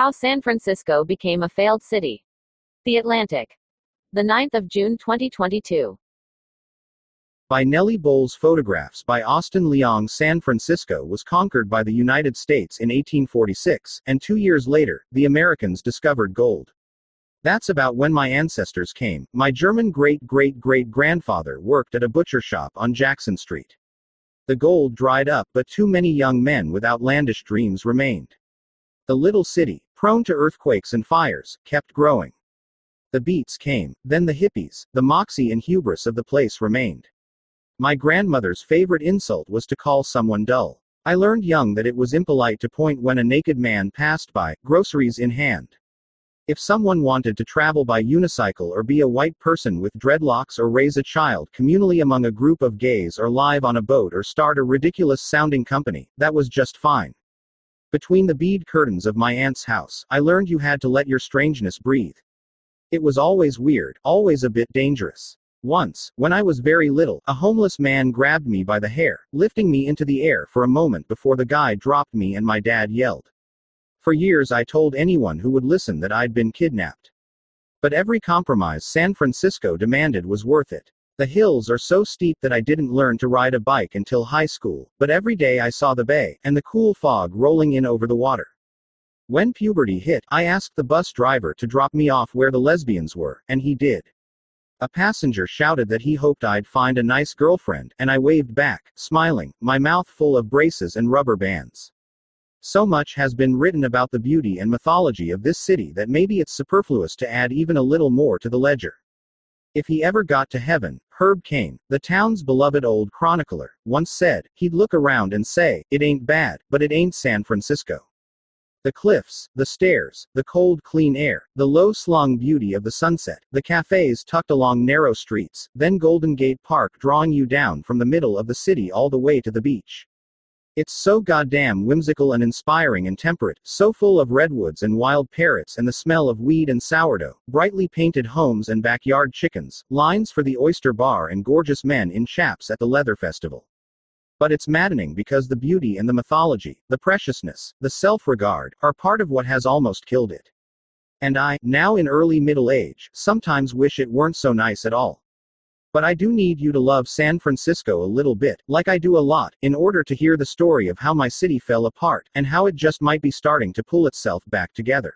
How San Francisco Became a Failed City. The Atlantic. The 9th of June 2022. By Nellie Bowles Photographs by Austin Leong San Francisco was conquered by the United States in 1846, and two years later, the Americans discovered gold. That's about when my ancestors came. My German great great great grandfather worked at a butcher shop on Jackson Street. The gold dried up, but too many young men with outlandish dreams remained. The little city, prone to earthquakes and fires, kept growing. The beats came, then the hippies, the moxie and hubris of the place remained. My grandmother's favorite insult was to call someone dull. I learned young that it was impolite to point when a naked man passed by, groceries in hand. If someone wanted to travel by unicycle or be a white person with dreadlocks or raise a child communally among a group of gays or live on a boat or start a ridiculous sounding company, that was just fine. Between the bead curtains of my aunt's house, I learned you had to let your strangeness breathe. It was always weird, always a bit dangerous. Once, when I was very little, a homeless man grabbed me by the hair, lifting me into the air for a moment before the guy dropped me and my dad yelled. For years I told anyone who would listen that I'd been kidnapped. But every compromise San Francisco demanded was worth it. The hills are so steep that I didn't learn to ride a bike until high school, but every day I saw the bay, and the cool fog rolling in over the water. When puberty hit, I asked the bus driver to drop me off where the lesbians were, and he did. A passenger shouted that he hoped I'd find a nice girlfriend, and I waved back, smiling, my mouth full of braces and rubber bands. So much has been written about the beauty and mythology of this city that maybe it's superfluous to add even a little more to the ledger. If he ever got to heaven, Herb Caen, the town's beloved old chronicler, once said, he'd look around and say, It ain't bad, but it ain't San Francisco. The cliffs, the stairs, the cold clean air, the low slung beauty of the sunset, the cafes tucked along narrow streets, then Golden Gate Park drawing you down from the middle of the city all the way to the beach. It's so goddamn whimsical and inspiring and temperate, so full of redwoods and wild parrots and the smell of weed and sourdough, brightly painted homes and backyard chickens, lines for the oyster bar and gorgeous men in chaps at the leather festival. But it's maddening because the beauty and the mythology, the preciousness, the self regard, are part of what has almost killed it. And I, now in early middle age, sometimes wish it weren't so nice at all. But I do need you to love San Francisco a little bit, like I do a lot, in order to hear the story of how my city fell apart, and how it just might be starting to pull itself back together.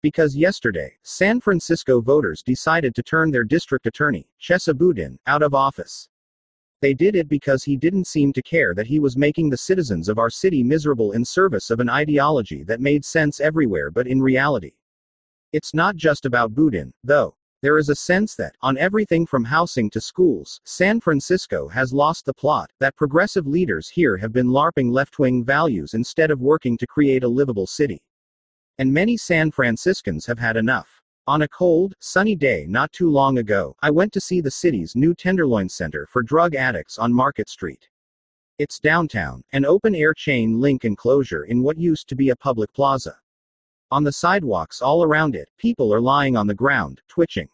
Because yesterday, San Francisco voters decided to turn their district attorney, Chesa Boudin, out of office. They did it because he didn't seem to care that he was making the citizens of our city miserable in service of an ideology that made sense everywhere but in reality. It's not just about Boudin, though. There is a sense that, on everything from housing to schools, San Francisco has lost the plot, that progressive leaders here have been LARPing left wing values instead of working to create a livable city. And many San Franciscans have had enough. On a cold, sunny day not too long ago, I went to see the city's new Tenderloin Center for Drug Addicts on Market Street. It's downtown, an open air chain link enclosure in what used to be a public plaza. On the sidewalks all around it, people are lying on the ground, twitching.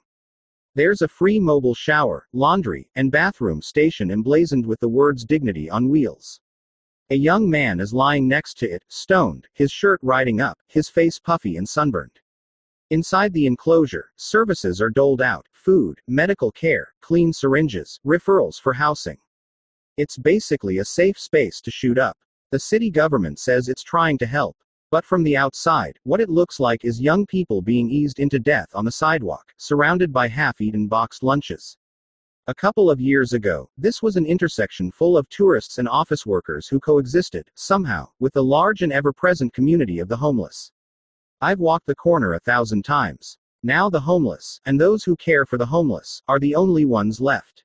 There's a free mobile shower, laundry, and bathroom station emblazoned with the words dignity on wheels. A young man is lying next to it, stoned, his shirt riding up, his face puffy and sunburned. Inside the enclosure, services are doled out food, medical care, clean syringes, referrals for housing. It's basically a safe space to shoot up. The city government says it's trying to help. But from the outside, what it looks like is young people being eased into death on the sidewalk, surrounded by half eaten boxed lunches. A couple of years ago, this was an intersection full of tourists and office workers who coexisted, somehow, with the large and ever present community of the homeless. I've walked the corner a thousand times. Now the homeless, and those who care for the homeless, are the only ones left.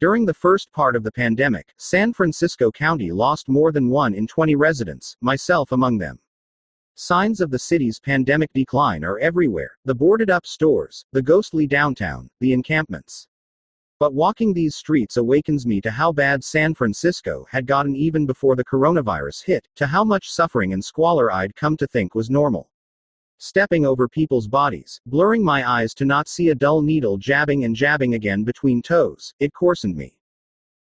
During the first part of the pandemic, San Francisco County lost more than 1 in 20 residents, myself among them. Signs of the city's pandemic decline are everywhere the boarded up stores, the ghostly downtown, the encampments. But walking these streets awakens me to how bad San Francisco had gotten even before the coronavirus hit, to how much suffering and squalor I'd come to think was normal. Stepping over people's bodies, blurring my eyes to not see a dull needle jabbing and jabbing again between toes, it coarsened me.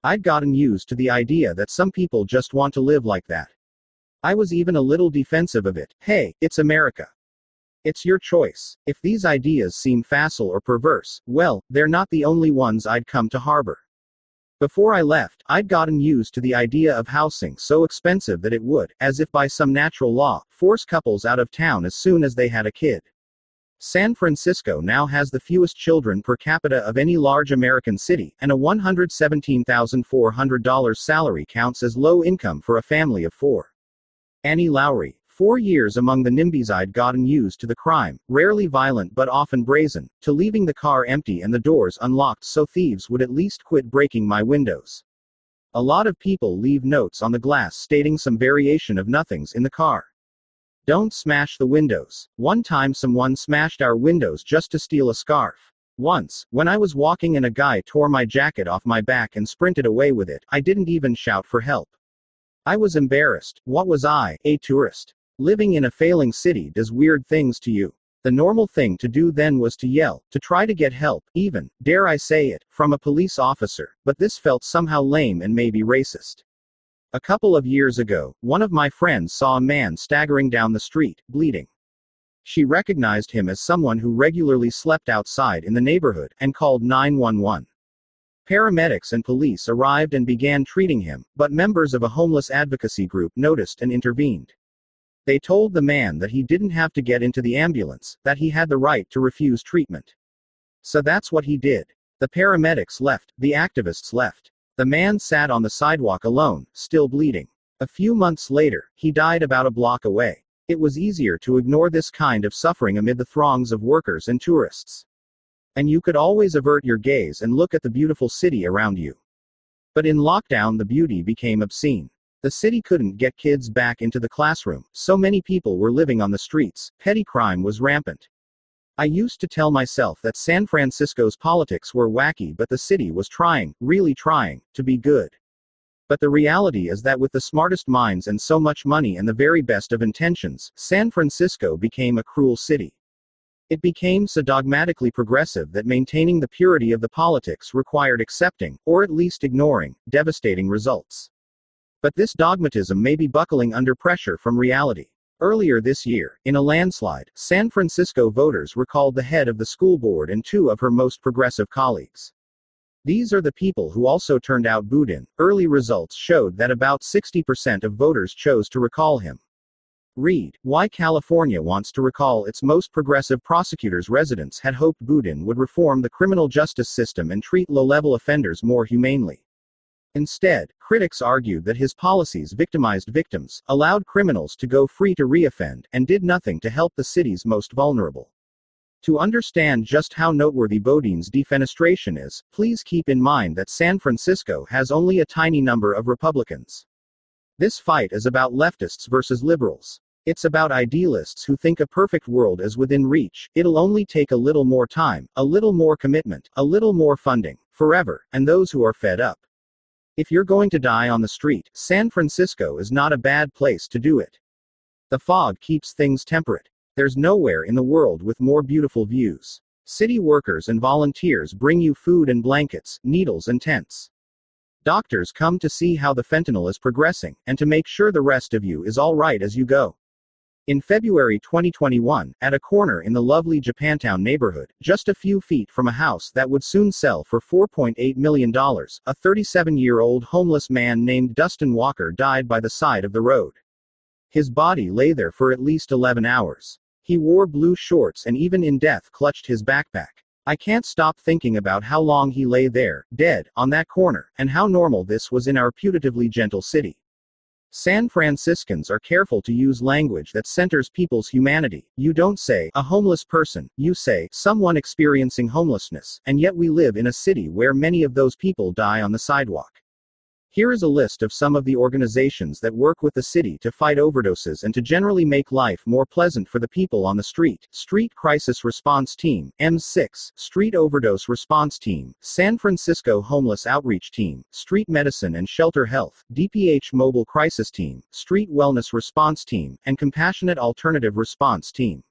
I'd gotten used to the idea that some people just want to live like that. I was even a little defensive of it. Hey, it's America. It's your choice. If these ideas seem facile or perverse, well, they're not the only ones I'd come to harbor. Before I left, I'd gotten used to the idea of housing so expensive that it would, as if by some natural law, force couples out of town as soon as they had a kid. San Francisco now has the fewest children per capita of any large American city, and a $117,400 salary counts as low income for a family of four. Annie Lowrey. Four years among the NIMBYs I'd gotten used to the crime, rarely violent but often brazen, to leaving the car empty and the doors unlocked so thieves would at least quit breaking my windows. A lot of people leave notes on the glass stating some variation of nothings in the car. Don't smash the windows. One time someone smashed our windows just to steal a scarf. Once, when I was walking and a guy tore my jacket off my back and sprinted away with it, I didn't even shout for help. I was embarrassed. What was I, a tourist? Living in a failing city does weird things to you. The normal thing to do then was to yell, to try to get help, even, dare I say it, from a police officer, but this felt somehow lame and maybe racist. A couple of years ago, one of my friends saw a man staggering down the street, bleeding. She recognized him as someone who regularly slept outside in the neighborhood, and called 911. Paramedics and police arrived and began treating him, but members of a homeless advocacy group noticed and intervened. They told the man that he didn't have to get into the ambulance, that he had the right to refuse treatment. So that's what he did. The paramedics left, the activists left. The man sat on the sidewalk alone, still bleeding. A few months later, he died about a block away. It was easier to ignore this kind of suffering amid the throngs of workers and tourists. And you could always avert your gaze and look at the beautiful city around you. But in lockdown, the beauty became obscene. The city couldn't get kids back into the classroom, so many people were living on the streets, petty crime was rampant. I used to tell myself that San Francisco's politics were wacky, but the city was trying, really trying, to be good. But the reality is that with the smartest minds and so much money and the very best of intentions, San Francisco became a cruel city. It became so dogmatically progressive that maintaining the purity of the politics required accepting, or at least ignoring, devastating results. But this dogmatism may be buckling under pressure from reality. Earlier this year, in a landslide, San Francisco voters recalled the head of the school board and two of her most progressive colleagues. These are the people who also turned out Boudin. Early results showed that about 60% of voters chose to recall him. Read Why California Wants to Recall Its Most Progressive Prosecutors Residents had hoped Boudin would reform the criminal justice system and treat low level offenders more humanely. Instead, critics argued that his policies victimized victims, allowed criminals to go free to reoffend, and did nothing to help the city's most vulnerable. To understand just how noteworthy Boudin's defenestration is, please keep in mind that San Francisco has only a tiny number of Republicans. This fight is about leftists versus liberals. It's about idealists who think a perfect world is within reach. It'll only take a little more time, a little more commitment, a little more funding, forever, and those who are fed up. If you're going to die on the street, San Francisco is not a bad place to do it. The fog keeps things temperate. There's nowhere in the world with more beautiful views. City workers and volunteers bring you food and blankets, needles and tents. Doctors come to see how the fentanyl is progressing, and to make sure the rest of you is alright as you go. In February 2021, at a corner in the lovely Japantown neighborhood, just a few feet from a house that would soon sell for $4.8 million, a 37 year old homeless man named Dustin Walker died by the side of the road. His body lay there for at least 11 hours. He wore blue shorts and even in death clutched his backpack. I can't stop thinking about how long he lay there, dead, on that corner, and how normal this was in our putatively gentle city. San Franciscans are careful to use language that centers people's humanity. You don't say, a homeless person, you say, someone experiencing homelessness, and yet we live in a city where many of those people die on the sidewalk. Here is a list of some of the organizations that work with the city to fight overdoses and to generally make life more pleasant for the people on the street. Street Crisis Response Team, M6, Street Overdose Response Team, San Francisco Homeless Outreach Team, Street Medicine and Shelter Health, DPH Mobile Crisis Team, Street Wellness Response Team, and Compassionate Alternative Response Team.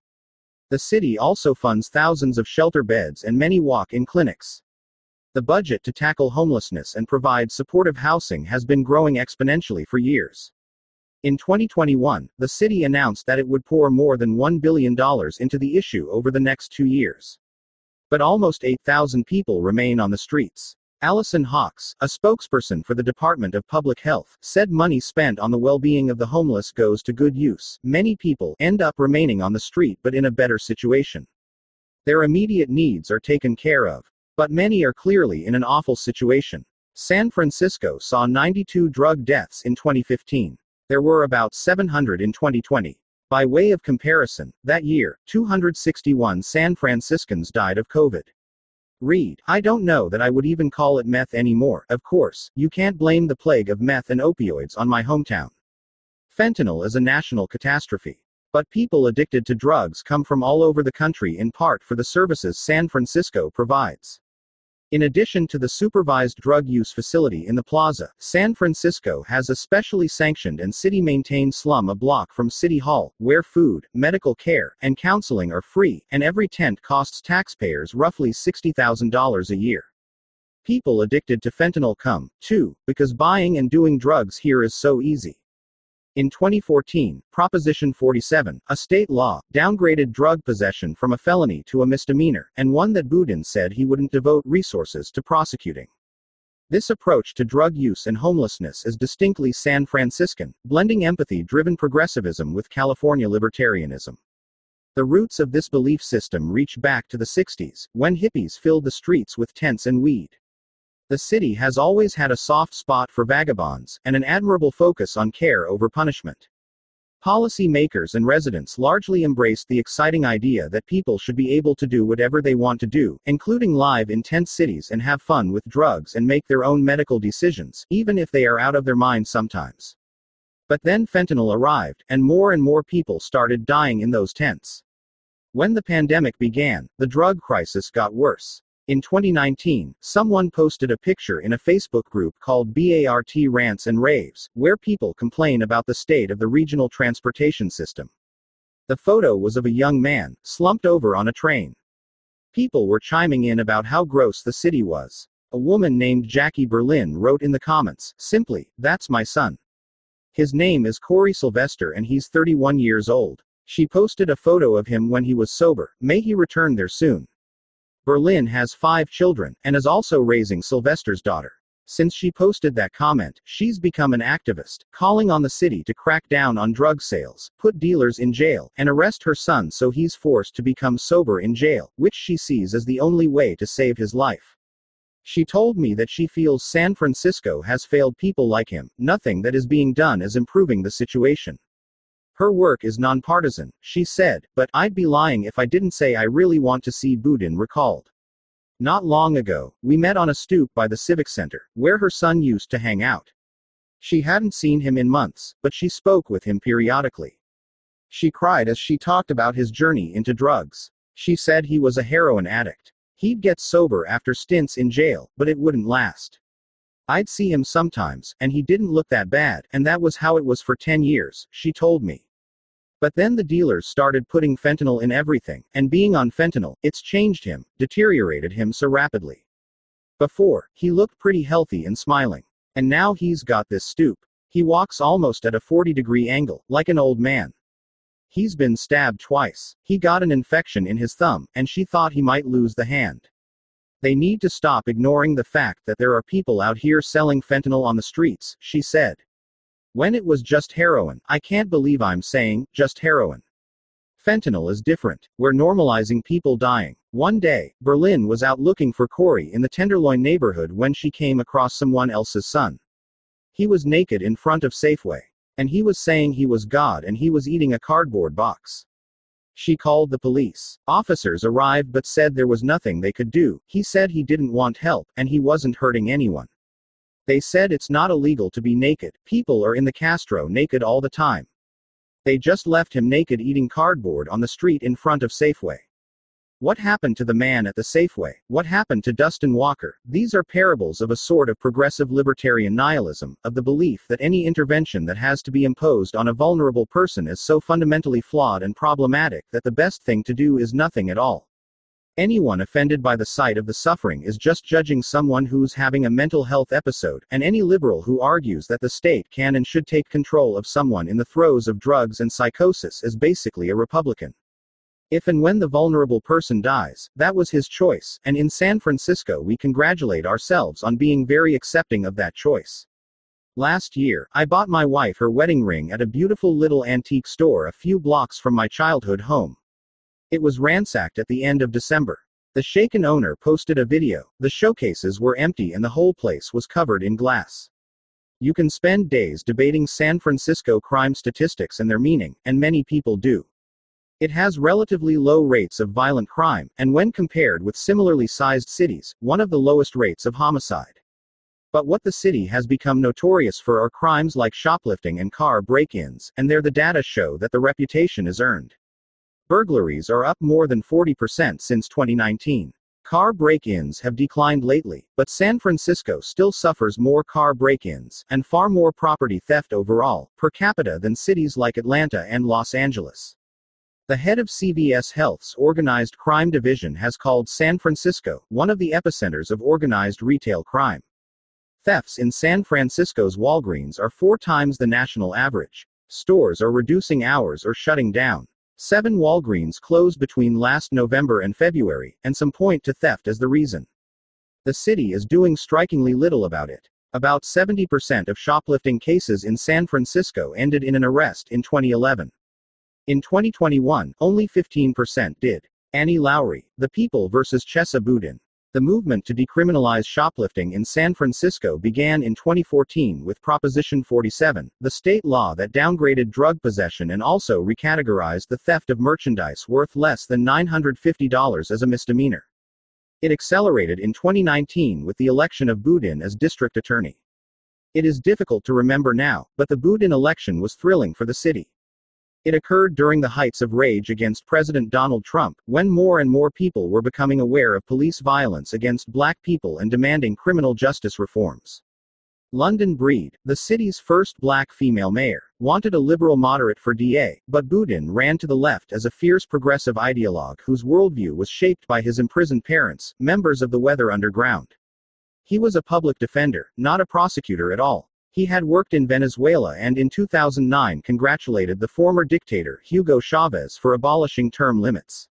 The city also funds thousands of shelter beds and many walk in clinics. The budget to tackle homelessness and provide supportive housing has been growing exponentially for years. In 2021, the city announced that it would pour more than $1 billion into the issue over the next two years. But almost 8,000 people remain on the streets. Alison Hawkes, a spokesperson for the Department of Public Health, said money spent on the well being of the homeless goes to good use. Many people end up remaining on the street but in a better situation. Their immediate needs are taken care of. But many are clearly in an awful situation. San Francisco saw 92 drug deaths in 2015. There were about 700 in 2020. By way of comparison, that year, 261 San Franciscans died of COVID. Read, I don't know that I would even call it meth anymore. Of course, you can't blame the plague of meth and opioids on my hometown. Fentanyl is a national catastrophe. But people addicted to drugs come from all over the country in part for the services San Francisco provides. In addition to the supervised drug use facility in the plaza, San Francisco has a specially sanctioned and city maintained slum a block from City Hall, where food, medical care, and counseling are free, and every tent costs taxpayers roughly $60,000 a year. People addicted to fentanyl come, too, because buying and doing drugs here is so easy. In 2014, Proposition 47, a state law, downgraded drug possession from a felony to a misdemeanor, and one that Boudin said he wouldn't devote resources to prosecuting. This approach to drug use and homelessness is distinctly San Franciscan, blending empathy driven progressivism with California libertarianism. The roots of this belief system reach back to the 60s, when hippies filled the streets with tents and weed. The city has always had a soft spot for vagabonds, and an admirable focus on care over punishment. Policy makers and residents largely embraced the exciting idea that people should be able to do whatever they want to do, including live in tent cities and have fun with drugs and make their own medical decisions, even if they are out of their mind sometimes. But then fentanyl arrived, and more and more people started dying in those tents. When the pandemic began, the drug crisis got worse. In 2019, someone posted a picture in a Facebook group called BART Rants and Raves, where people complain about the state of the regional transportation system. The photo was of a young man, slumped over on a train. People were chiming in about how gross the city was. A woman named Jackie Berlin wrote in the comments, simply, That's my son. His name is Corey Sylvester and he's 31 years old. She posted a photo of him when he was sober, may he return there soon. Berlin has five children, and is also raising Sylvester's daughter. Since she posted that comment, she's become an activist, calling on the city to crack down on drug sales, put dealers in jail, and arrest her son so he's forced to become sober in jail, which she sees as the only way to save his life. She told me that she feels San Francisco has failed people like him, nothing that is being done is improving the situation. Her work is nonpartisan, she said, but I'd be lying if I didn't say I really want to see Boudin recalled. Not long ago, we met on a stoop by the Civic Center, where her son used to hang out. She hadn't seen him in months, but she spoke with him periodically. She cried as she talked about his journey into drugs. She said he was a heroin addict. He'd get sober after stints in jail, but it wouldn't last. I'd see him sometimes, and he didn't look that bad, and that was how it was for 10 years, she told me. But then the dealers started putting fentanyl in everything, and being on fentanyl, it's changed him, deteriorated him so rapidly. Before, he looked pretty healthy and smiling. And now he's got this stoop. He walks almost at a 40 degree angle, like an old man. He's been stabbed twice. He got an infection in his thumb, and she thought he might lose the hand. They need to stop ignoring the fact that there are people out here selling fentanyl on the streets, she said. When it was just heroin, I can't believe I'm saying, just heroin. Fentanyl is different. We're normalizing people dying. One day, Berlin was out looking for Corey in the Tenderloin neighborhood when she came across someone else's son. He was naked in front of Safeway. And he was saying he was God and he was eating a cardboard box. She called the police. Officers arrived but said there was nothing they could do. He said he didn't want help, and he wasn't hurting anyone. They said it's not illegal to be naked, people are in the Castro naked all the time. They just left him naked eating cardboard on the street in front of Safeway. What happened to the man at the Safeway? What happened to Dustin Walker? These are parables of a sort of progressive libertarian nihilism, of the belief that any intervention that has to be imposed on a vulnerable person is so fundamentally flawed and problematic that the best thing to do is nothing at all. Anyone offended by the sight of the suffering is just judging someone who's having a mental health episode, and any liberal who argues that the state can and should take control of someone in the throes of drugs and psychosis is basically a Republican. If and when the vulnerable person dies, that was his choice, and in San Francisco we congratulate ourselves on being very accepting of that choice. Last year, I bought my wife her wedding ring at a beautiful little antique store a few blocks from my childhood home. It was ransacked at the end of December. The shaken owner posted a video. The showcases were empty and the whole place was covered in glass. You can spend days debating San Francisco crime statistics and their meaning, and many people do. It has relatively low rates of violent crime, and when compared with similarly sized cities, one of the lowest rates of homicide. But what the city has become notorious for are crimes like shoplifting and car break ins, and there the data show that the reputation is earned. Burglaries are up more than 40% since 2019. Car break ins have declined lately, but San Francisco still suffers more car break ins, and far more property theft overall, per capita than cities like Atlanta and Los Angeles. The head of CVS Health's Organized Crime Division has called San Francisco one of the epicenters of organized retail crime. Thefts in San Francisco's Walgreens are four times the national average. Stores are reducing hours or shutting down. Seven Walgreens closed between last November and February, and some point to theft as the reason. The city is doing strikingly little about it. About 70% of shoplifting cases in San Francisco ended in an arrest in 2011. In 2021, only 15% did. Annie Lowrey, The People vs. Chesa Boudin. The movement to decriminalize shoplifting in San Francisco began in 2014 with Proposition 47, the state law that downgraded drug possession and also recategorized the theft of merchandise worth less than $950 as a misdemeanor. It accelerated in 2019 with the election of Boudin as district attorney. It is difficult to remember now, but the Boudin election was thrilling for the city. It occurred during the heights of rage against President Donald Trump, when more and more people were becoming aware of police violence against black people and demanding criminal justice reforms. London Breed, the city's first black female mayor, wanted a liberal moderate for DA, but Boudin ran to the left as a fierce progressive ideologue whose worldview was shaped by his imprisoned parents, members of the Weather Underground. He was a public defender, not a prosecutor at all. He had worked in Venezuela and in 2009 congratulated the former dictator Hugo Chavez for abolishing term limits.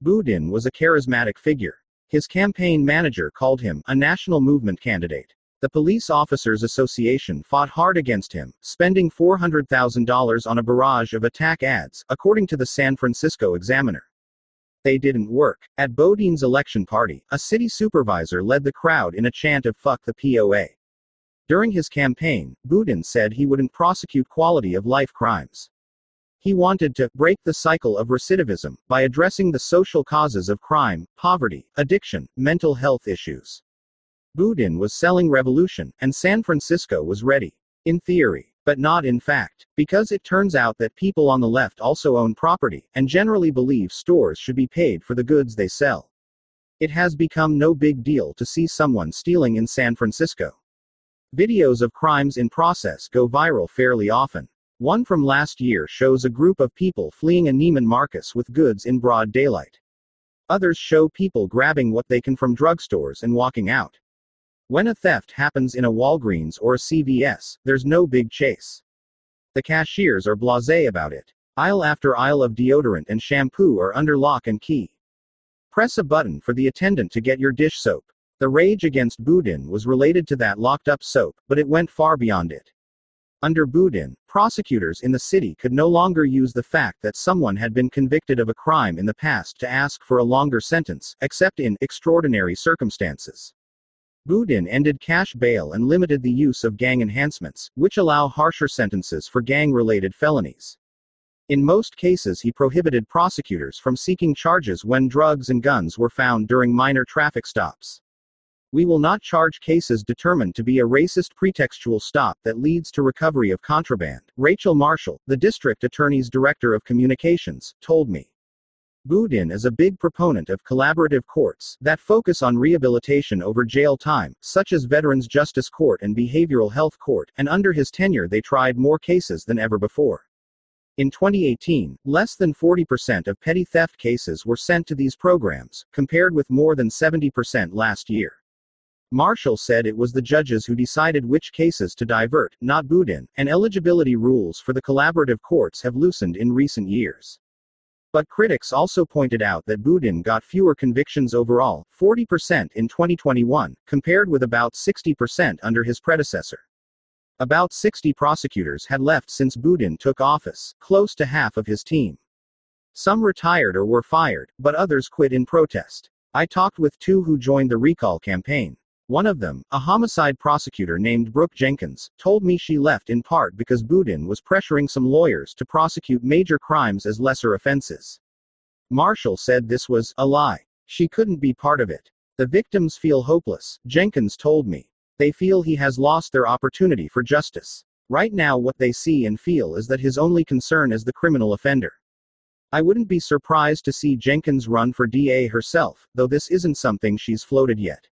Boudin was a charismatic figure. His campaign manager called him a national movement candidate. The Police Officers Association fought hard against him, spending $400,000 on a barrage of attack ads, according to the San Francisco Examiner. They didn't work. At Boudin's election party, a city supervisor led the crowd in a chant of fuck the POA. During his campaign, Boudin said he wouldn't prosecute quality of life crimes. He wanted to break the cycle of recidivism by addressing the social causes of crime, poverty, addiction, mental health issues. Boudin was selling revolution, and San Francisco was ready. In theory, but not in fact, because it turns out that people on the left also own property, and generally believe stores should be paid for the goods they sell. It has become no big deal to see someone stealing in San Francisco. Videos of crimes in process go viral fairly often. One from last year shows a group of people fleeing a Neiman Marcus with goods in broad daylight. Others show people grabbing what they can from drugstores and walking out. When a theft happens in a Walgreens or a CVS, there's no big chase. The cashiers are blase about it. Aisle after aisle of deodorant and shampoo are under lock and key. Press a button for the attendant to get your dish soap. The rage against Boudin was related to that locked up soap, but it went far beyond it. Under Boudin, prosecutors in the city could no longer use the fact that someone had been convicted of a crime in the past to ask for a longer sentence, except in extraordinary circumstances. Boudin ended cash bail and limited the use of gang enhancements, which allow harsher sentences for gang related felonies. In most cases, he prohibited prosecutors from seeking charges when drugs and guns were found during minor traffic stops. We will not charge cases determined to be a racist pretextual stop that leads to recovery of contraband, Rachel Marshall, the district attorney's director of communications, told me. Boudin is a big proponent of collaborative courts that focus on rehabilitation over jail time, such as Veterans Justice Court and Behavioral Health Court, and under his tenure they tried more cases than ever before. In 2018, less than 40% of petty theft cases were sent to these programs, compared with more than 70% last year. Marshall said it was the judges who decided which cases to divert, not Boudin, and eligibility rules for the collaborative courts have loosened in recent years. But critics also pointed out that Boudin got fewer convictions overall, 40% in 2021, compared with about 60% under his predecessor. About 60 prosecutors had left since Boudin took office, close to half of his team. Some retired or were fired, but others quit in protest. I talked with two who joined the recall campaign. One of them, a homicide prosecutor named Brooke Jenkins, told me she left in part because Boudin was pressuring some lawyers to prosecute major crimes as lesser offenses. Marshall said this was a lie. She couldn't be part of it. The victims feel hopeless, Jenkins told me. They feel he has lost their opportunity for justice. Right now, what they see and feel is that his only concern is the criminal offender. I wouldn't be surprised to see Jenkins run for DA herself, though this isn't something she's floated yet.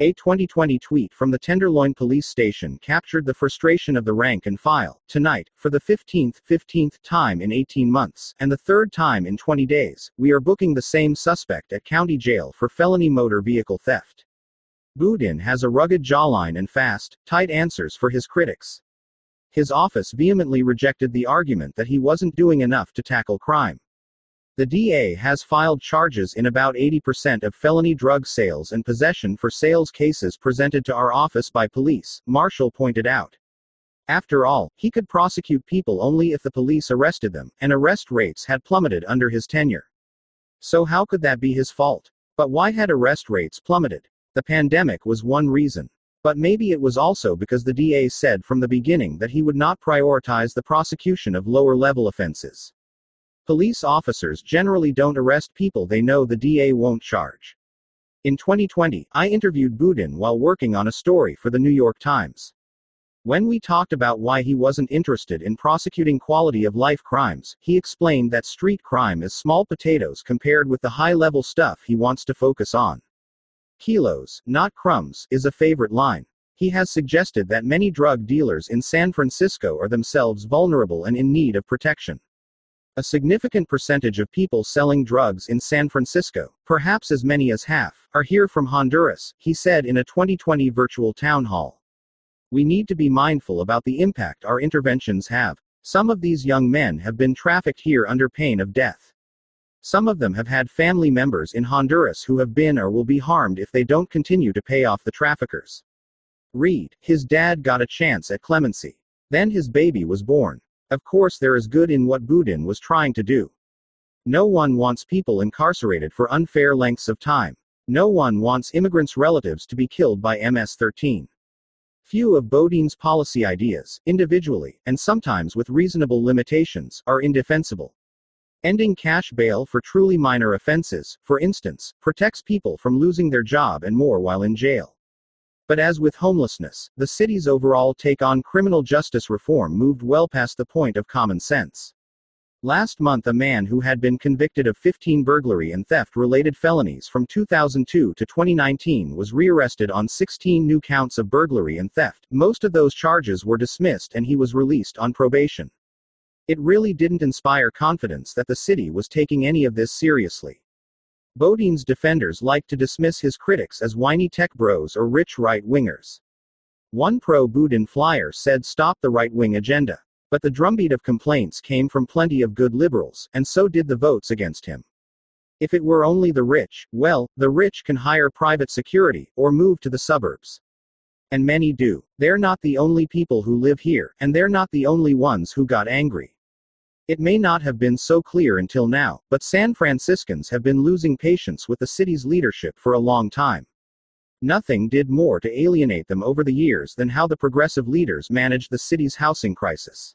A 2020 tweet from the Tenderloin police station captured the frustration of the rank and file. Tonight, for the 15th, 15th time in 18 months, and the third time in 20 days, we are booking the same suspect at county jail for felony motor vehicle theft. Boudin has a rugged jawline and fast, tight answers for his critics. His office vehemently rejected the argument that he wasn't doing enough to tackle crime. The DA has filed charges in about 80% of felony drug sales and possession for sales cases presented to our office by police, Marshall pointed out. After all, he could prosecute people only if the police arrested them, and arrest rates had plummeted under his tenure. So, how could that be his fault? But why had arrest rates plummeted? The pandemic was one reason. But maybe it was also because the DA said from the beginning that he would not prioritize the prosecution of lower level offenses. Police officers generally don't arrest people they know the DA won't charge. In 2020, I interviewed Boudin while working on a story for the New York Times. When we talked about why he wasn't interested in prosecuting quality of life crimes, he explained that street crime is small potatoes compared with the high level stuff he wants to focus on. Kilos, not crumbs, is a favorite line. He has suggested that many drug dealers in San Francisco are themselves vulnerable and in need of protection. A significant percentage of people selling drugs in San Francisco, perhaps as many as half, are here from Honduras, he said in a 2020 virtual town hall. We need to be mindful about the impact our interventions have. Some of these young men have been trafficked here under pain of death. Some of them have had family members in Honduras who have been or will be harmed if they don't continue to pay off the traffickers. Read, his dad got a chance at clemency. Then his baby was born. Of course, there is good in what Boudin was trying to do. No one wants people incarcerated for unfair lengths of time. No one wants immigrants' relatives to be killed by MS 13. Few of Boudin's policy ideas, individually, and sometimes with reasonable limitations, are indefensible. Ending cash bail for truly minor offenses, for instance, protects people from losing their job and more while in jail. But as with homelessness, the city's overall take on criminal justice reform moved well past the point of common sense. Last month, a man who had been convicted of 15 burglary and theft related felonies from 2002 to 2019 was rearrested on 16 new counts of burglary and theft. Most of those charges were dismissed and he was released on probation. It really didn't inspire confidence that the city was taking any of this seriously. Boudin's defenders like to dismiss his critics as whiny tech bros or rich right wingers. One pro Boudin flyer said stop the right wing agenda. But the drumbeat of complaints came from plenty of good liberals, and so did the votes against him. If it were only the rich, well, the rich can hire private security, or move to the suburbs. And many do. They're not the only people who live here, and they're not the only ones who got angry. It may not have been so clear until now, but San Franciscans have been losing patience with the city's leadership for a long time. Nothing did more to alienate them over the years than how the progressive leaders managed the city's housing crisis.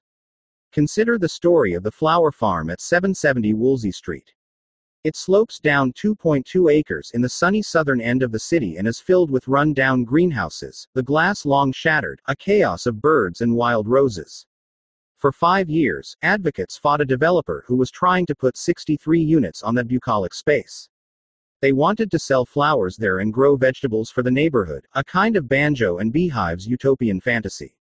Consider the story of the flower farm at 770 Woolsey Street. It slopes down 2.2 acres in the sunny southern end of the city and is filled with run down greenhouses, the glass long shattered, a chaos of birds and wild roses. For five years, advocates fought a developer who was trying to put 63 units on that bucolic space. They wanted to sell flowers there and grow vegetables for the neighborhood, a kind of banjo and beehives utopian fantasy.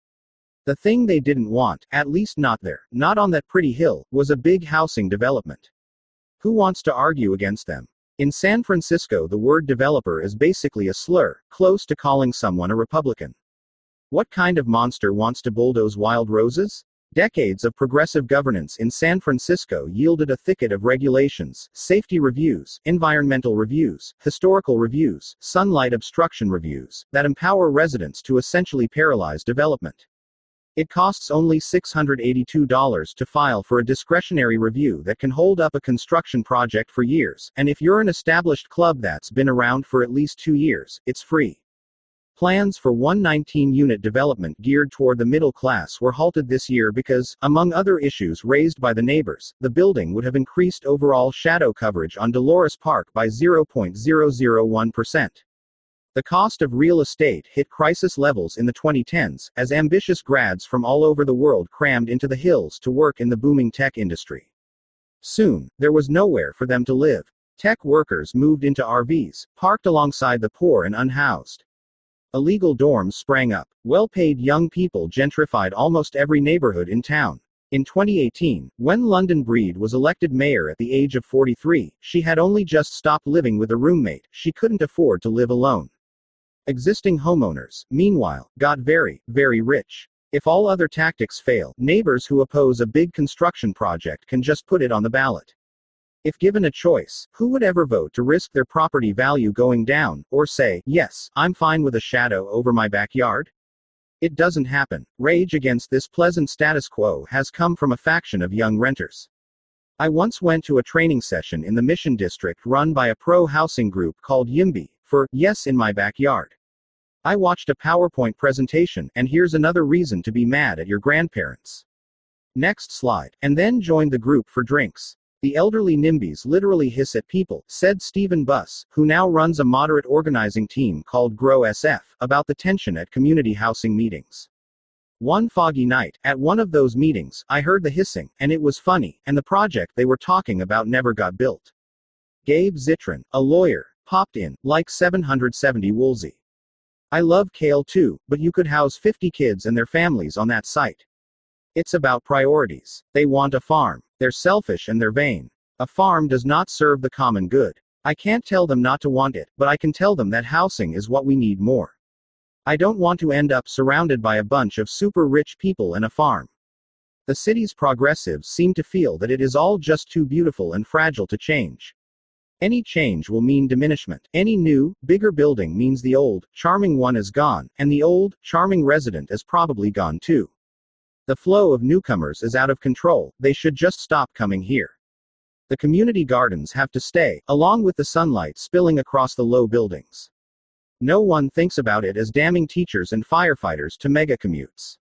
The thing they didn't want, at least not there, not on that pretty hill, was a big housing development. Who wants to argue against them? In San Francisco, the word developer is basically a slur, close to calling someone a Republican. What kind of monster wants to bulldoze wild roses? Decades of progressive governance in San Francisco yielded a thicket of regulations, safety reviews, environmental reviews, historical reviews, sunlight obstruction reviews, that empower residents to essentially paralyze development. It costs only $682 to file for a discretionary review that can hold up a construction project for years, and if you're an established club that's been around for at least two years, it's free. Plans for 119 unit development geared toward the middle class were halted this year because, among other issues raised by the neighbors, the building would have increased overall shadow coverage on Dolores Park by 0.001%. The cost of real estate hit crisis levels in the 2010s, as ambitious grads from all over the world crammed into the hills to work in the booming tech industry. Soon, there was nowhere for them to live. Tech workers moved into RVs, parked alongside the poor and unhoused. Illegal dorms sprang up. Well paid young people gentrified almost every neighborhood in town. In 2018, when London Breed was elected mayor at the age of 43, she had only just stopped living with a roommate, she couldn't afford to live alone. Existing homeowners, meanwhile, got very, very rich. If all other tactics fail, neighbors who oppose a big construction project can just put it on the ballot. If given a choice, who would ever vote to risk their property value going down, or say, yes, I'm fine with a shadow over my backyard? It doesn't happen. Rage against this pleasant status quo has come from a faction of young renters. I once went to a training session in the Mission District run by a pro housing group called YIMBY, for Yes in My Backyard. I watched a PowerPoint presentation, and here's another reason to be mad at your grandparents. Next slide, and then joined the group for drinks. The elderly NIMBYs literally hiss at people, said Steven Buss, who now runs a moderate organizing team called Grow SF, about the tension at community housing meetings. One foggy night, at one of those meetings, I heard the hissing, and it was funny, and the project they were talking about never got built. Gabe Zitrin, a lawyer, popped in, like 770 Woolsey. I love Kale too, but you could house 50 kids and their families on that site. It's about priorities. They want a farm. They're selfish and they're vain. A farm does not serve the common good. I can't tell them not to want it, but I can tell them that housing is what we need more. I don't want to end up surrounded by a bunch of super rich people and a farm. The city's progressives seem to feel that it is all just too beautiful and fragile to change. Any change will mean diminishment. Any new, bigger building means the old, charming one is gone, and the old, charming resident is probably gone too. The flow of newcomers is out of control, they should just stop coming here. The community gardens have to stay, along with the sunlight spilling across the low buildings. No one thinks about it as damning teachers and firefighters to mega commutes.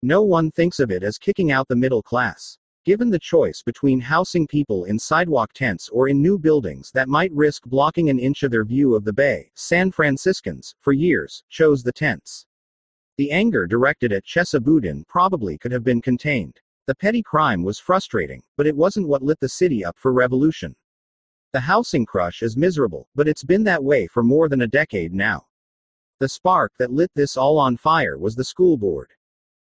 No one thinks of it as kicking out the middle class. Given the choice between housing people in sidewalk tents or in new buildings that might risk blocking an inch of their view of the bay, San Franciscans, for years, chose the tents. The anger directed at Chesa Boudin probably could have been contained. The petty crime was frustrating, but it wasn't what lit the city up for revolution. The housing crush is miserable, but it's been that way for more than a decade now. The spark that lit this all on fire was the school board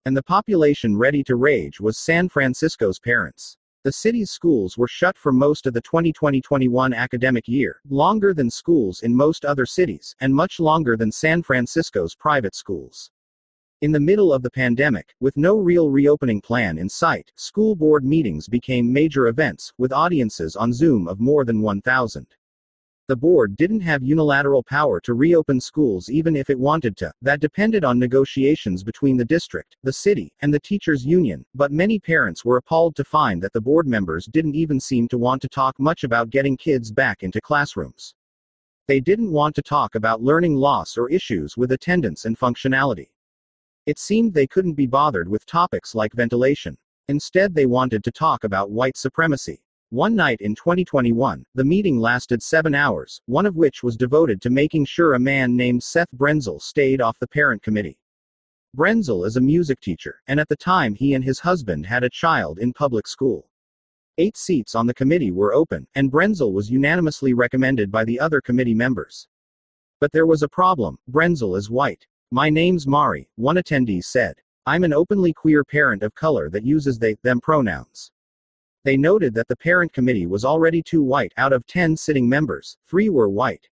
and the population ready to rage was San Francisco's parents. The city's schools were shut for most of the 2020-21 academic year, longer than schools in most other cities, and much longer than San Francisco's private schools. In the middle of the pandemic, with no real reopening plan in sight, school board meetings became major events, with audiences on Zoom of more than 1,000. The board didn't have unilateral power to reopen schools even if it wanted to, that depended on negotiations between the district, the city, and the teachers' union, but many parents were appalled to find that the board members didn't even seem to want to talk much about getting kids back into classrooms. They didn't want to talk about learning loss or issues with attendance and functionality. It seemed they couldn't be bothered with topics like ventilation. Instead, they wanted to talk about white supremacy. One night in 2021, the meeting lasted seven hours, one of which was devoted to making sure a man named Seth Brenzel stayed off the parent committee. Brenzel is a music teacher, and at the time he and his husband had a child in public school. Eight seats on the committee were open, and Brenzel was unanimously recommended by the other committee members. But there was a problem Brenzel is white. My name's Mari, one attendee said. I'm an openly queer parent of color that uses they, them pronouns. They noted that the parent committee was already two white out of 10 sitting members, three were white.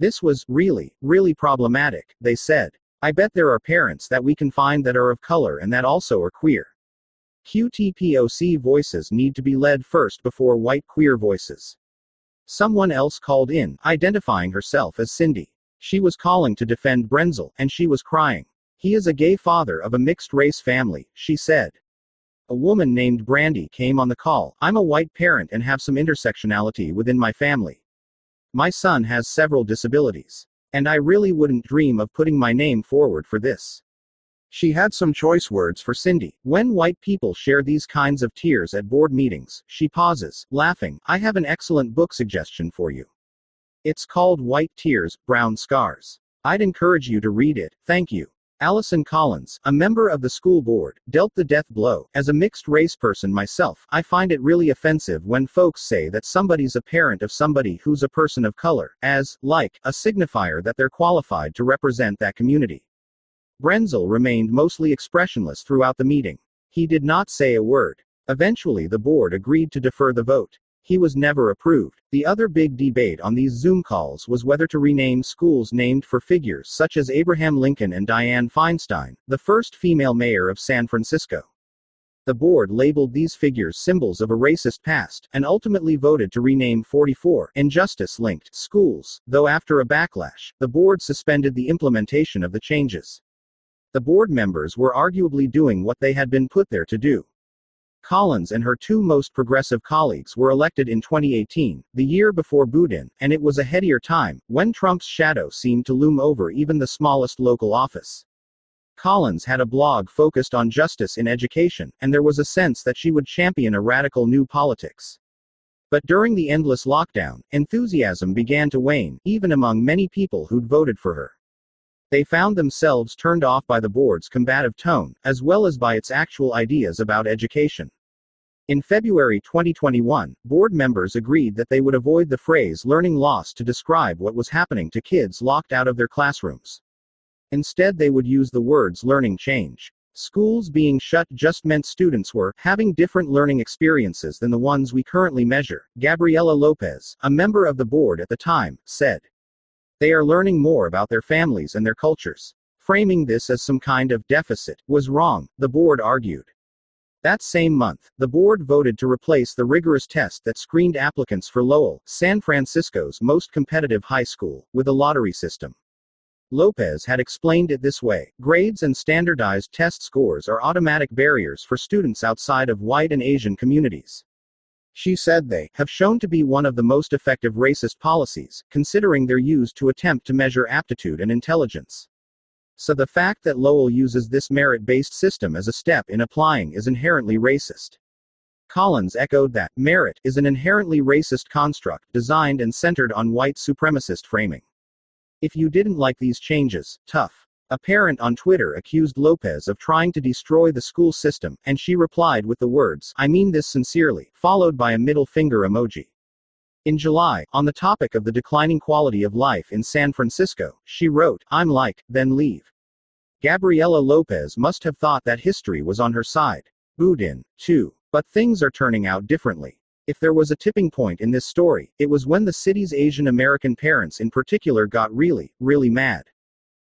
This was, really, really problematic, they said. I bet there are parents that we can find that are of color and that also are queer. QTPOC voices need to be led first before white queer voices. Someone else called in, identifying herself as Cindy. She was calling to defend Brenzel, and she was crying. He is a gay father of a mixed race family, she said. A woman named Brandy came on the call. I'm a white parent and have some intersectionality within my family. My son has several disabilities. And I really wouldn't dream of putting my name forward for this. She had some choice words for Cindy. When white people share these kinds of tears at board meetings, she pauses, laughing. I have an excellent book suggestion for you. It's called White Tears, Brown Scars. I'd encourage you to read it, thank you. Alison Collins, a member of the school board, dealt the death blow. As a mixed race person myself, I find it really offensive when folks say that somebody's a parent of somebody who's a person of color, as, like, a signifier that they're qualified to represent that community. Brenzel remained mostly expressionless throughout the meeting. He did not say a word. Eventually, the board agreed to defer the vote. He was never approved. The other big debate on these Zoom calls was whether to rename schools named for figures such as Abraham Lincoln and Dianne Feinstein, the first female mayor of San Francisco. The board labeled these figures symbols of a racist past, and ultimately voted to rename 44 injustice linked schools, though after a backlash, the board suspended the implementation of the changes. The board members were arguably doing what they had been put there to do. Collins and her two most progressive colleagues were elected in 2018, the year before Boudin, and it was a headier time, when Trump's shadow seemed to loom over even the smallest local office. Collins had a blog focused on justice in education, and there was a sense that she would champion a radical new politics. But during the endless lockdown, enthusiasm began to wane, even among many people who'd voted for her. They found themselves turned off by the board's combative tone, as well as by its actual ideas about education. In February 2021, board members agreed that they would avoid the phrase learning loss to describe what was happening to kids locked out of their classrooms. Instead, they would use the words learning change. Schools being shut just meant students were having different learning experiences than the ones we currently measure, Gabriela Lopez, a member of the board at the time, said. They are learning more about their families and their cultures. Framing this as some kind of deficit was wrong, the board argued. That same month, the board voted to replace the rigorous test that screened applicants for Lowell, San Francisco's most competitive high school, with a lottery system. Lopez had explained it this way grades and standardized test scores are automatic barriers for students outside of white and Asian communities. She said they have shown to be one of the most effective racist policies, considering they're used to attempt to measure aptitude and intelligence. So the fact that Lowell uses this merit based system as a step in applying is inherently racist. Collins echoed that merit is an inherently racist construct designed and centered on white supremacist framing. If you didn't like these changes, tough. A parent on Twitter accused Lopez of trying to destroy the school system, and she replied with the words, I mean this sincerely, followed by a middle finger emoji. In July, on the topic of the declining quality of life in San Francisco, she wrote, I'm like, then leave. Gabriela Lopez must have thought that history was on her side. Boudin, too. But things are turning out differently. If there was a tipping point in this story, it was when the city's Asian American parents in particular got really, really mad.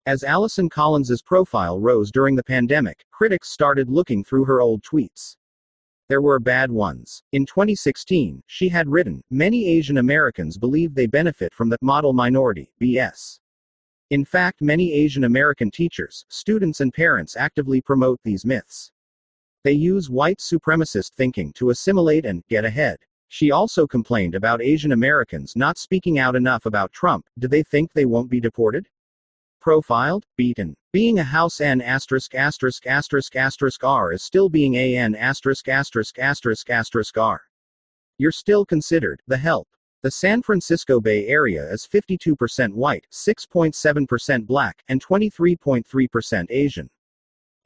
As Alison Collins's profile rose during the pandemic, critics started looking through her old tweets. There were bad ones. In 2016, she had written, Many Asian Americans believe they benefit from the model minority, BS. In fact, many Asian American teachers, students, and parents actively promote these myths. They use white supremacist thinking to assimilate and get ahead. She also complained about Asian Americans not speaking out enough about Trump. Do they think they won't be deported? Profiled, beaten. Being a House N asterisk asterisk asterisk asterisk R is still being a N asterisk asterisk asterisk asterisk R. You're still considered the help. The San Francisco Bay Area is 52% white, 6.7% black, and 23.3% Asian.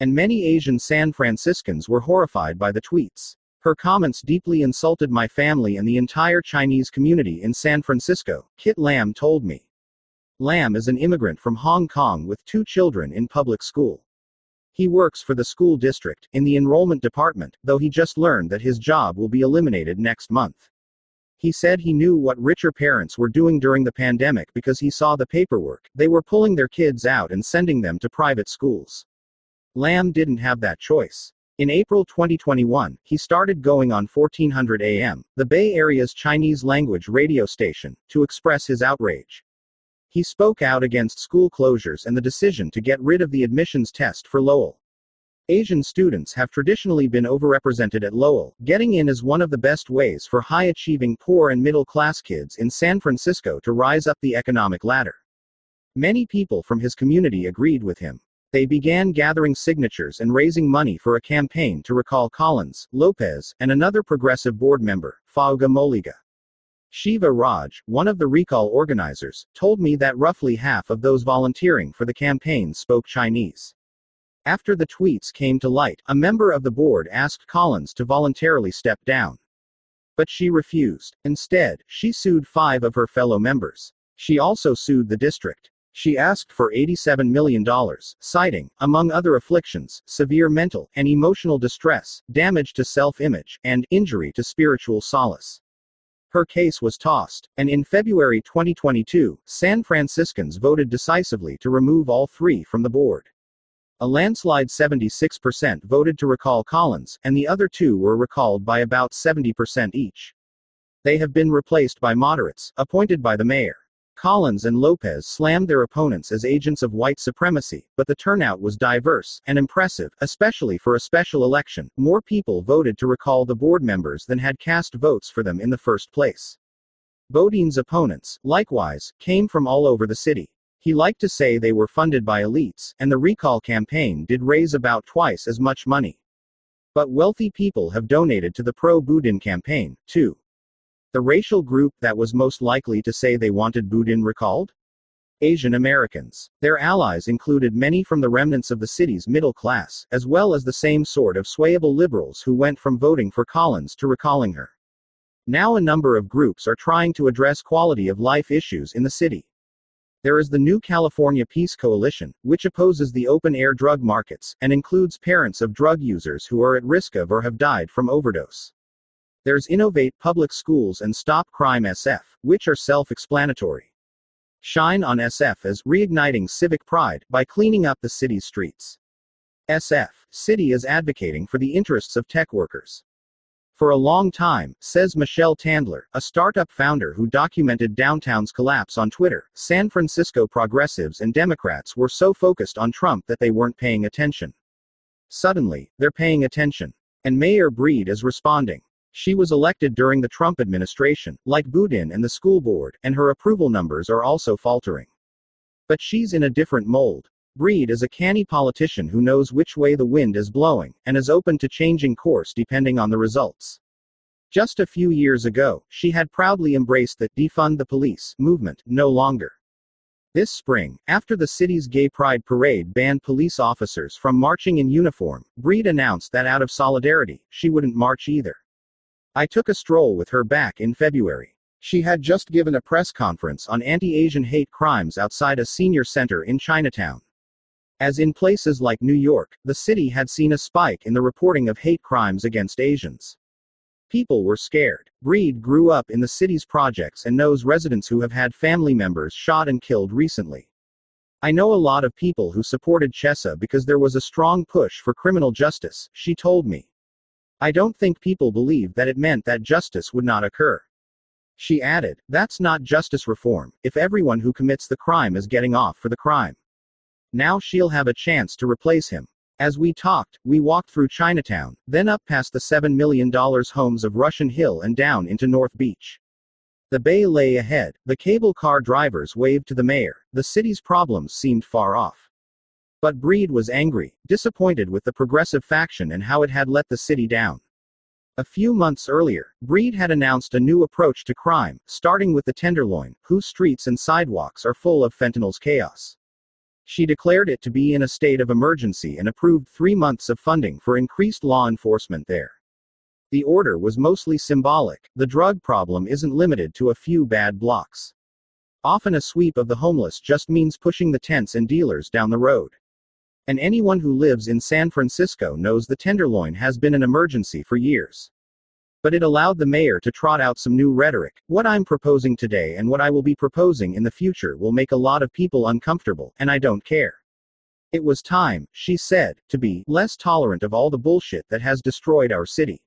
And many Asian San Franciscans were horrified by the tweets. Her comments deeply insulted my family and the entire Chinese community in San Francisco, Kit Lam told me. Lam is an immigrant from Hong Kong with two children in public school. He works for the school district, in the enrollment department, though he just learned that his job will be eliminated next month. He said he knew what richer parents were doing during the pandemic because he saw the paperwork. They were pulling their kids out and sending them to private schools. Lam didn't have that choice. In April 2021, he started going on 1400 AM, the Bay Area's Chinese language radio station, to express his outrage. He spoke out against school closures and the decision to get rid of the admissions test for Lowell. Asian students have traditionally been overrepresented at Lowell. Getting in is one of the best ways for high achieving poor and middle class kids in San Francisco to rise up the economic ladder. Many people from his community agreed with him. They began gathering signatures and raising money for a campaign to recall Collins, Lopez, and another progressive board member, Fauga Moliga. Siva Raj, one of the recall organizers, told me that roughly half of those volunteering for the campaign spoke Chinese. After the tweets came to light, a member of the board asked Collins to voluntarily step down. But she refused. Instead, she sued five of her fellow members. She also sued the district. She asked for $87 million, citing, among other afflictions, severe mental and emotional distress, damage to self image, and injury to spiritual solace. Her case was tossed, and in February 2022, San Franciscans voted decisively to remove all three from the board. A landslide 76% voted to recall Collins, and the other two were recalled by about 70% each. They have been replaced by moderates, appointed by the mayor. Collins and Lopez slammed their opponents as agents of white supremacy, but the turnout was diverse and impressive, especially for a special election. More people voted to recall the board members than had cast votes for them in the first place. Boudin's opponents, likewise, came from all over the city. He liked to say they were funded by elites, and the recall campaign did raise about twice as much money. But wealthy people have donated to the pro Boudin campaign, too. The racial group that was most likely to say they wanted Boudin recalled? Asian Americans. Their allies included many from the remnants of the city's middle class, as well as the same sort of swayable liberals who went from voting for Collins to recalling her. Now a number of groups are trying to address quality of life issues in the city. There is the New California Peace Coalition, which opposes the open air drug markets, and includes parents of drug users who are at risk of or have died from overdose. There's Innovate Public Schools and Stop Crime SF, which are self explanatory. Shine on SF as reigniting civic pride by cleaning up the city's streets. SF City is advocating for the interests of tech workers. For a long time, says Michelle Tandler, a startup founder who documented downtown's collapse on Twitter, San Francisco progressives and Democrats were so focused on Trump that they weren't paying attention. Suddenly, they're paying attention. And Mayor Breed is responding. She was elected during the Trump administration, like Boudin and the school board, and her approval numbers are also faltering. But she's in a different mold. Breed is a canny politician who knows which way the wind is blowing, and is open to changing course depending on the results. Just a few years ago, she had proudly embraced the defund the police movement, no longer. This spring, after the city's Gay Pride parade banned police officers from marching in uniform, Breed announced that out of solidarity, she wouldn't march either. I took a stroll with her back in February. She had just given a press conference on anti Asian hate crimes outside a senior center in Chinatown. As in places like New York, the city had seen a spike in the reporting of hate crimes against Asians. People were scared. Breed grew up in the city's projects and knows residents who have had family members shot and killed recently. I know a lot of people who supported Chesa because there was a strong push for criminal justice, she told me. I don't think people believed that it meant that justice would not occur. She added, That's not justice reform, if everyone who commits the crime is getting off for the crime. Now she'll have a chance to replace him. As we talked, we walked through Chinatown, then up past the $7 million homes of Russian Hill and down into North Beach. The bay lay ahead, the cable car drivers waved to the mayor, the city's problems seemed far off. But Breed was angry, disappointed with the progressive faction and how it had let the city down. A few months earlier, Breed had announced a new approach to crime, starting with the Tenderloin, whose streets and sidewalks are full of fentanyl's chaos. She declared it to be in a state of emergency and approved three months of funding for increased law enforcement there. The order was mostly symbolic, the drug problem isn't limited to a few bad blocks. Often a sweep of the homeless just means pushing the tents and dealers down the road. And anyone who lives in San Francisco knows the Tenderloin has been an emergency for years. But it allowed the mayor to trot out some new rhetoric. What I'm proposing today and what I will be proposing in the future will make a lot of people uncomfortable, and I don't care. It was time, she said, to be less tolerant of all the bullshit that has destroyed our city.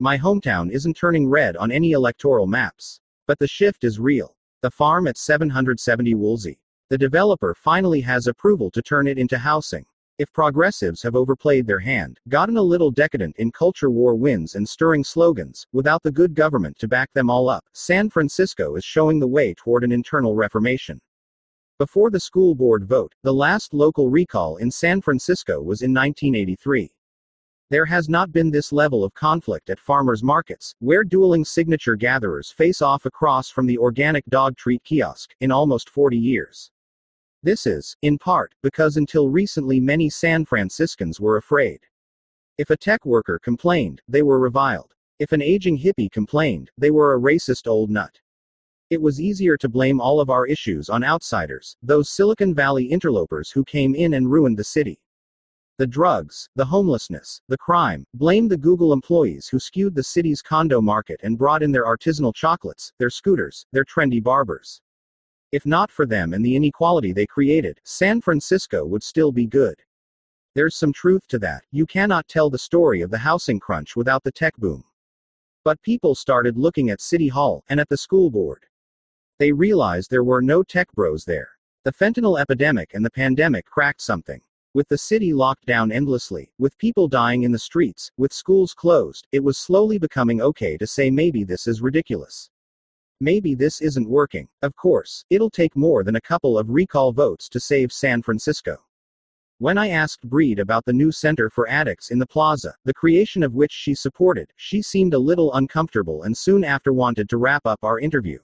My hometown isn't turning red on any electoral maps. But the shift is real. The farm at 770 Woolsey. The developer finally has approval to turn it into housing. If progressives have overplayed their hand, gotten a little decadent in culture war wins and stirring slogans, without the good government to back them all up, San Francisco is showing the way toward an internal reformation. Before the school board vote, the last local recall in San Francisco was in 1983. There has not been this level of conflict at farmers markets, where dueling signature gatherers face off across from the organic dog treat kiosk, in almost 40 years. This is, in part, because until recently many San Franciscans were afraid. If a tech worker complained, they were reviled. If an aging hippie complained, they were a racist old nut. It was easier to blame all of our issues on outsiders, those Silicon Valley interlopers who came in and ruined the city. The drugs, the homelessness, the crime, blame the Google employees who skewed the city's condo market and brought in their artisanal chocolates, their scooters, their trendy barbers. If not for them and the inequality they created, San Francisco would still be good. There's some truth to that. You cannot tell the story of the housing crunch without the tech boom. But people started looking at City Hall and at the school board. They realized there were no tech bros there. The fentanyl epidemic and the pandemic cracked something. With the city locked down endlessly, with people dying in the streets, with schools closed, it was slowly becoming okay to say maybe this is ridiculous. Maybe this isn't working. Of course, it'll take more than a couple of recall votes to save San Francisco. When I asked Breed about the new Center for Addicts in the plaza, the creation of which she supported, she seemed a little uncomfortable and soon after wanted to wrap up our interview.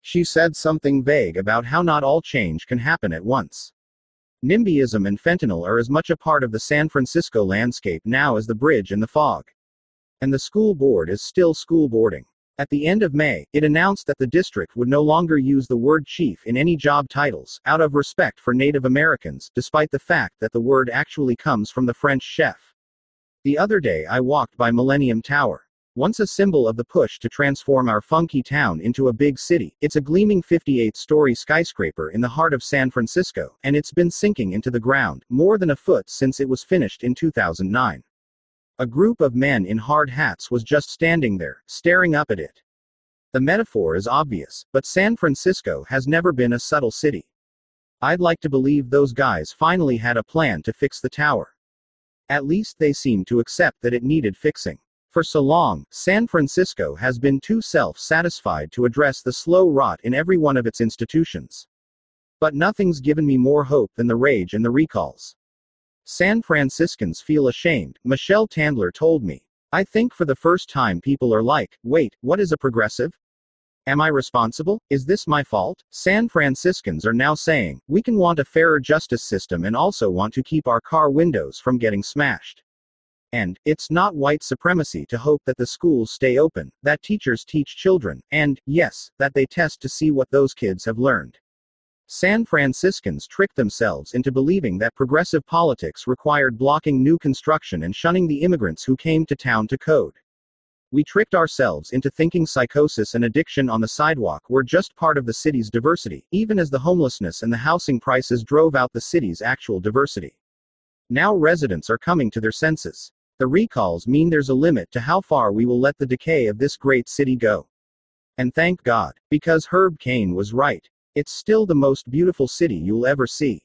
She said something vague about how not all change can happen at once. NIMBYism and fentanyl are as much a part of the San Francisco landscape now as the bridge and the fog. And the school board is still school boarding. At the end of May, it announced that the district would no longer use the word chief in any job titles, out of respect for Native Americans, despite the fact that the word actually comes from the French chef. The other day I walked by Millennium Tower. Once a symbol of the push to transform our funky town into a big city, it's a gleaming 58 story skyscraper in the heart of San Francisco, and it's been sinking into the ground, more than a foot since it was finished in 2009. A group of men in hard hats was just standing there, staring up at it. The metaphor is obvious, but San Francisco has never been a subtle city. I'd like to believe those guys finally had a plan to fix the tower. At least they seemed to accept that it needed fixing. For so long, San Francisco has been too self satisfied to address the slow rot in every one of its institutions. But nothing's given me more hope than the rage and the recalls. San Franciscans feel ashamed, Michelle Tandler told me. I think for the first time people are like, wait, what is a progressive? Am I responsible? Is this my fault? San Franciscans are now saying, we can want a fairer justice system and also want to keep our car windows from getting smashed. And, it's not white supremacy to hope that the schools stay open, that teachers teach children, and, yes, that they test to see what those kids have learned. San Franciscans tricked themselves into believing that progressive politics required blocking new construction and shunning the immigrants who came to town to code. We tricked ourselves into thinking psychosis and addiction on the sidewalk were just part of the city's diversity, even as the homelessness and the housing prices drove out the city's actual diversity. Now residents are coming to their senses. The recalls mean there's a limit to how far we will let the decay of this great city go. And thank God, because Herb Caen was right. It's still the most beautiful city you'll ever see.